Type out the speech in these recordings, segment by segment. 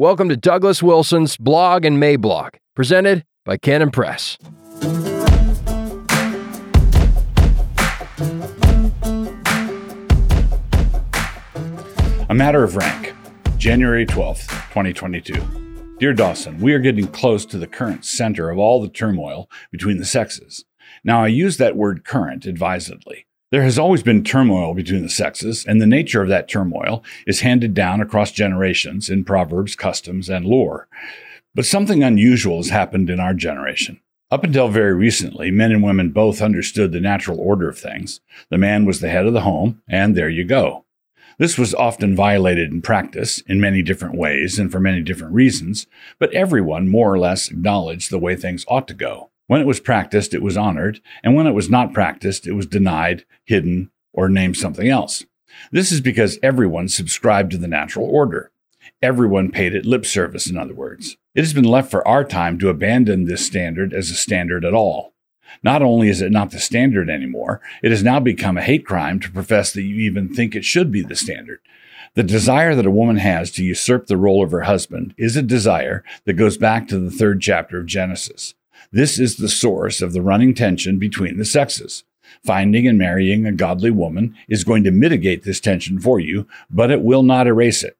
Welcome to Douglas Wilson's Blog and Mablog, presented by Canon Press. A Matter of Rank, January 12th, 2022. Dear Dawson, we are getting close to the current center of all the turmoil between the sexes. Now, I use that word current advisedly. There has always been turmoil between the sexes, and the nature of that turmoil is handed down across generations in proverbs, customs, and lore. But something unusual has happened in our generation. Up until very recently, men and women both understood the natural order of things. The man was the head of the home, and there you go. This was often violated in practice in many different ways and for many different reasons, but everyone more or less acknowledged the way things ought to go. When it was practiced, it was honored, and when it was not practiced, it was denied, hidden, or named something else. This is because everyone subscribed to the natural order. Everyone paid it lip service, in other words. It has been left for our time to abandon this standard as a standard at all. Not only is it not the standard anymore, it has now become a hate crime to profess that you even think it should be the standard. The desire that a woman has to usurp the role of her husband is a desire that goes back to the third chapter of Genesis. This is the source of the running tension between the sexes. Finding and marrying a godly woman is going to mitigate this tension for you, but it will not erase it.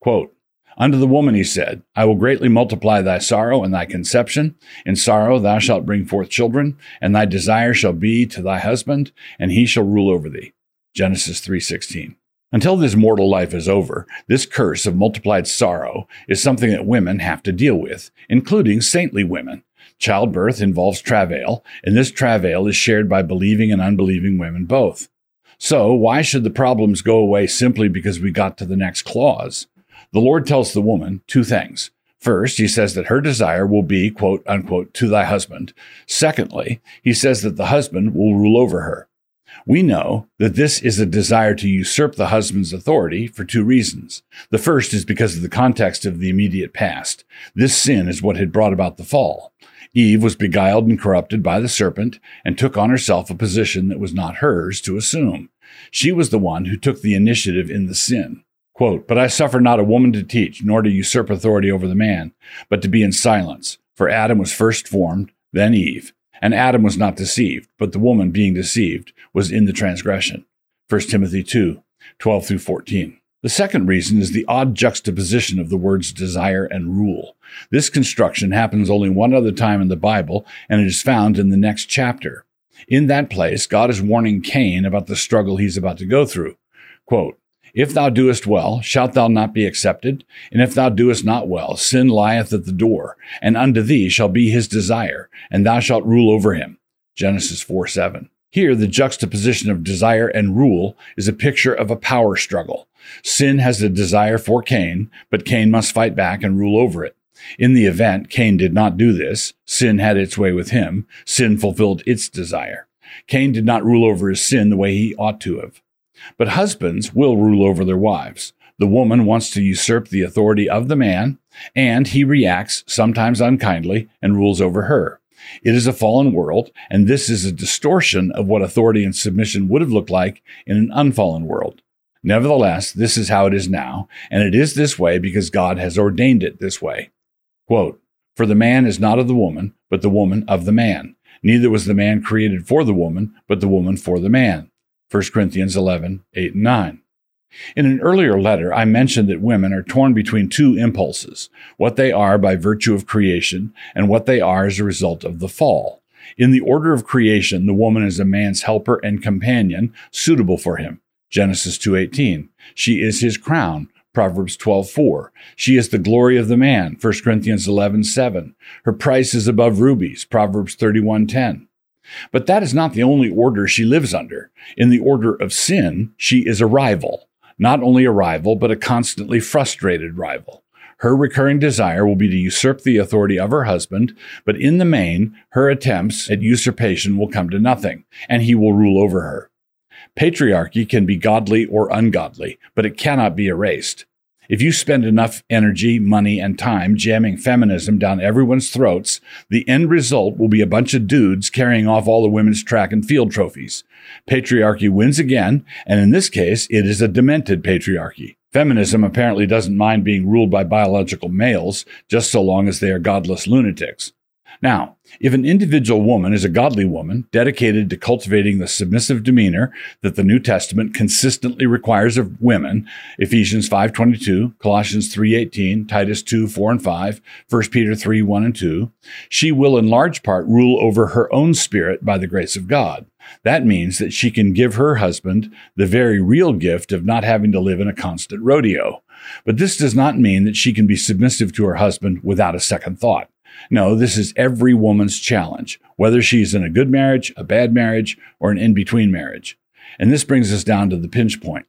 Quote, Unto the woman he said, I will greatly multiply thy sorrow and thy conception. In sorrow thou shalt bring forth children, and thy desire shall be to thy husband, and he shall rule over thee. Genesis 3:16. Until this mortal life is over, this curse of multiplied sorrow is something that women have to deal with, including saintly women. Childbirth involves travail, and this travail is shared by believing and unbelieving women both. So, why should the problems go away simply because we got to the next clause? The Lord tells the woman two things. First, he says that her desire will be, quote unquote, to thy husband. Secondly, he says that the husband will rule over her. We know that this is a desire to usurp the husband's authority for two reasons. The first is because of the context of the immediate past. This sin is what had brought about the fall. Eve was beguiled and corrupted by the serpent and took on herself a position that was not hers to assume. She was the one who took the initiative in the sin. Quote, But I suffer not a woman to teach, nor to usurp authority over the man, but to be in silence. For Adam was first formed, then Eve. And Adam was not deceived, but the woman being deceived was in the transgression. 1 Timothy 2, 12 through 14. The second reason is the odd juxtaposition of the words desire and rule. This construction happens only one other time in the Bible, and it is found in the next chapter. In that place, God is warning Cain about the struggle he's about to go through. Quote, if thou doest well, shalt thou not be accepted? And if thou doest not well, sin lieth at the door, and unto thee shall be his desire, and thou shalt rule over him. Genesis 4 7. Here, the juxtaposition of desire and rule is a picture of a power struggle. Sin has a desire for Cain, but Cain must fight back and rule over it. In the event Cain did not do this, sin had its way with him. Sin fulfilled its desire. Cain did not rule over his sin the way he ought to have. But husbands will rule over their wives. The woman wants to usurp the authority of the man, and he reacts, sometimes unkindly, and rules over her. It is a fallen world, and this is a distortion of what authority and submission would have looked like in an unfallen world. Nevertheless, this is how it is now, and it is this way because God has ordained it this way. Quote, For the man is not of the woman, but the woman of the man. Neither was the man created for the woman, but the woman for the man. 1 Corinthians 11, 8 and 9. In an earlier letter, I mentioned that women are torn between two impulses what they are by virtue of creation and what they are as a result of the fall. In the order of creation, the woman is a man's helper and companion suitable for him. Genesis 2:18. She is his crown. Proverbs 12:4. She is the glory of the man. 1 Corinthians 11:7. Her price is above rubies. Proverbs 31:10. But that is not the only order she lives under. In the order of sin, she is a rival. Not only a rival, but a constantly frustrated rival. Her recurring desire will be to usurp the authority of her husband, but in the main, her attempts at usurpation will come to nothing, and he will rule over her. Patriarchy can be godly or ungodly, but it cannot be erased. If you spend enough energy, money, and time jamming feminism down everyone's throats, the end result will be a bunch of dudes carrying off all the women's track and field trophies. Patriarchy wins again, and in this case, it is a demented patriarchy. Feminism apparently doesn't mind being ruled by biological males just so long as they are godless lunatics. Now, if an individual woman is a godly woman dedicated to cultivating the submissive demeanor that the New Testament consistently requires of women, Ephesians 5:22, Colossians 3:18, Titus 2, 4 and 5, 1 Peter 3, 1 and 2, she will in large part rule over her own spirit by the grace of God. That means that she can give her husband the very real gift of not having to live in a constant rodeo. But this does not mean that she can be submissive to her husband without a second thought. No, this is every woman's challenge, whether she's in a good marriage, a bad marriage, or an in between marriage. And this brings us down to the pinch point.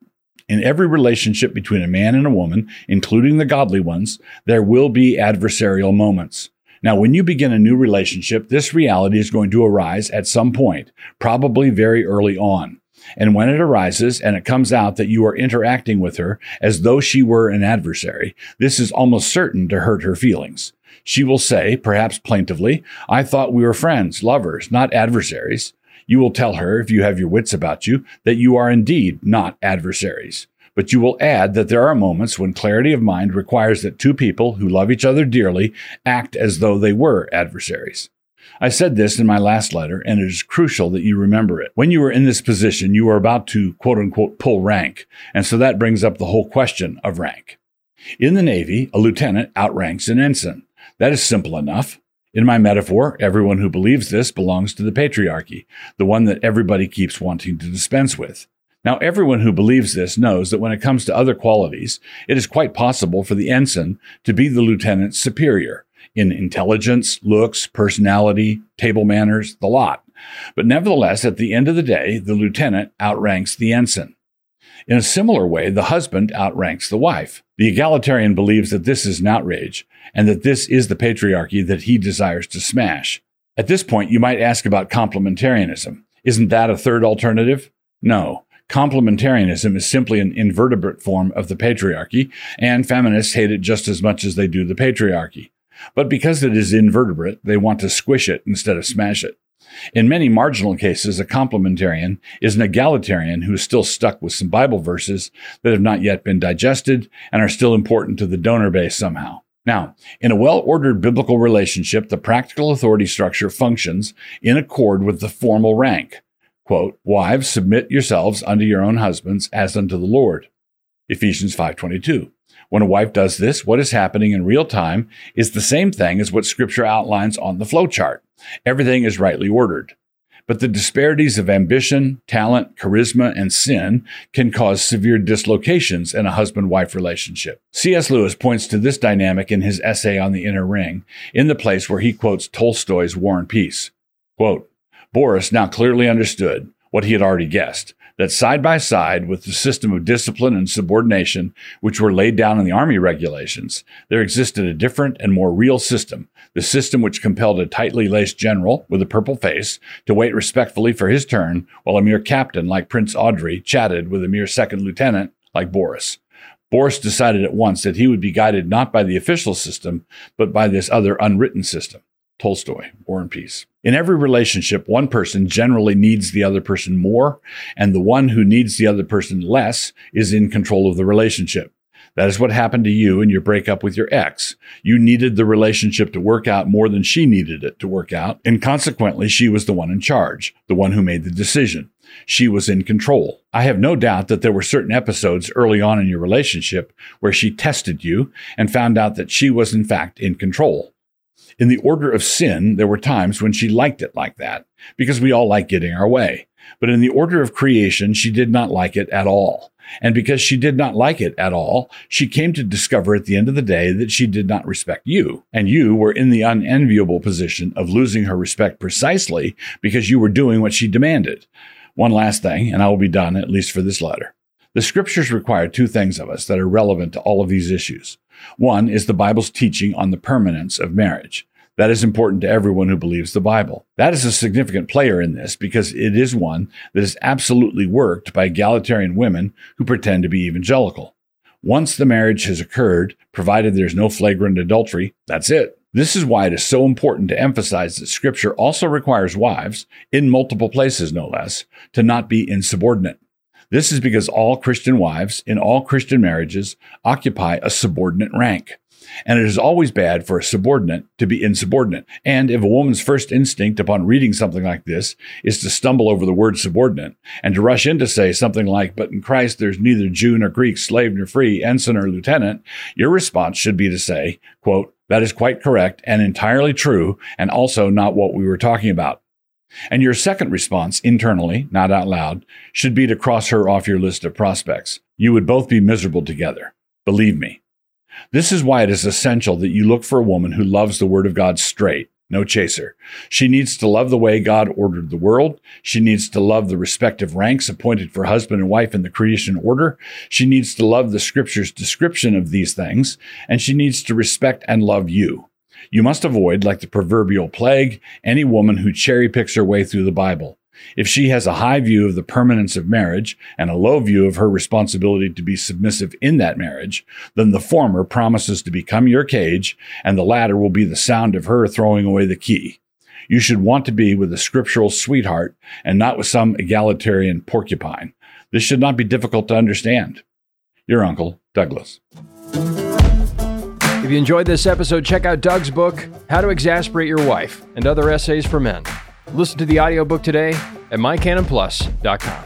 In every relationship between a man and a woman, including the godly ones, there will be adversarial moments. Now, when you begin a new relationship, this reality is going to arise at some point, probably very early on. And when it arises and it comes out that you are interacting with her as though she were an adversary, this is almost certain to hurt her feelings. She will say, perhaps plaintively, I thought we were friends, lovers, not adversaries. You will tell her, if you have your wits about you, that you are indeed not adversaries. But you will add that there are moments when clarity of mind requires that two people who love each other dearly act as though they were adversaries. I said this in my last letter, and it is crucial that you remember it. When you are in this position, you are about to quote unquote pull rank. And so that brings up the whole question of rank. In the Navy, a lieutenant outranks an ensign. That is simple enough. In my metaphor, everyone who believes this belongs to the patriarchy, the one that everybody keeps wanting to dispense with. Now, everyone who believes this knows that when it comes to other qualities, it is quite possible for the ensign to be the lieutenant's superior in intelligence, looks, personality, table manners, the lot. But nevertheless, at the end of the day, the lieutenant outranks the ensign. In a similar way, the husband outranks the wife. The egalitarian believes that this is an outrage and that this is the patriarchy that he desires to smash. At this point, you might ask about complementarianism. Isn't that a third alternative? No. Complementarianism is simply an invertebrate form of the patriarchy, and feminists hate it just as much as they do the patriarchy. But because it is invertebrate, they want to squish it instead of smash it. In many marginal cases, a complementarian is an egalitarian who is still stuck with some Bible verses that have not yet been digested and are still important to the donor base somehow. Now, in a well ordered biblical relationship, the practical authority structure functions in accord with the formal rank. Quote, Wives, submit yourselves unto your own husbands as unto the Lord. Ephesians 5.22. When a wife does this, what is happening in real time is the same thing as what scripture outlines on the flow chart. Everything is rightly ordered. But the disparities of ambition, talent, charisma, and sin can cause severe dislocations in a husband wife relationship. C.S. Lewis points to this dynamic in his essay on the inner ring, in the place where he quotes Tolstoy's War and Peace. Quote, Boris now clearly understood what he had already guessed that side by side with the system of discipline and subordination, which were laid down in the Army regulations, there existed a different and more real system, the system which compelled a tightly laced general with a purple face to wait respectfully for his turn, while a mere captain like Prince Andrey chatted with a mere second lieutenant like Boris. Boris decided at once that he would be guided not by the official system, but by this other unwritten system. Tolstoy, War and Peace. In every relationship, one person generally needs the other person more, and the one who needs the other person less is in control of the relationship. That is what happened to you in your breakup with your ex. You needed the relationship to work out more than she needed it to work out, and consequently, she was the one in charge, the one who made the decision. She was in control. I have no doubt that there were certain episodes early on in your relationship where she tested you and found out that she was in fact in control. In the order of sin, there were times when she liked it like that, because we all like getting our way. But in the order of creation, she did not like it at all. And because she did not like it at all, she came to discover at the end of the day that she did not respect you. And you were in the unenviable position of losing her respect precisely because you were doing what she demanded. One last thing, and I will be done, at least for this letter. The scriptures require two things of us that are relevant to all of these issues. One is the Bible's teaching on the permanence of marriage. That is important to everyone who believes the Bible. That is a significant player in this because it is one that is absolutely worked by egalitarian women who pretend to be evangelical. Once the marriage has occurred, provided there's no flagrant adultery, that's it. This is why it is so important to emphasize that Scripture also requires wives, in multiple places no less, to not be insubordinate. This is because all Christian wives in all Christian marriages occupy a subordinate rank. And it is always bad for a subordinate to be insubordinate. And if a woman's first instinct upon reading something like this is to stumble over the word subordinate and to rush in to say something like, But in Christ there's neither Jew nor Greek, slave nor free, ensign or lieutenant, your response should be to say, quote, That is quite correct and entirely true, and also not what we were talking about. And your second response, internally, not out loud, should be to cross her off your list of prospects. You would both be miserable together. Believe me. This is why it is essential that you look for a woman who loves the Word of God straight, no chaser. She needs to love the way God ordered the world. She needs to love the respective ranks appointed for husband and wife in the creation order. She needs to love the Scripture's description of these things, and she needs to respect and love you. You must avoid, like the proverbial plague, any woman who cherry picks her way through the Bible. If she has a high view of the permanence of marriage and a low view of her responsibility to be submissive in that marriage, then the former promises to become your cage, and the latter will be the sound of her throwing away the key. You should want to be with a scriptural sweetheart and not with some egalitarian porcupine. This should not be difficult to understand. Your uncle, Douglas. If you enjoyed this episode, check out Doug's book, How to Exasperate Your Wife, and other essays for men. Listen to the audiobook today at mycanonplus.com.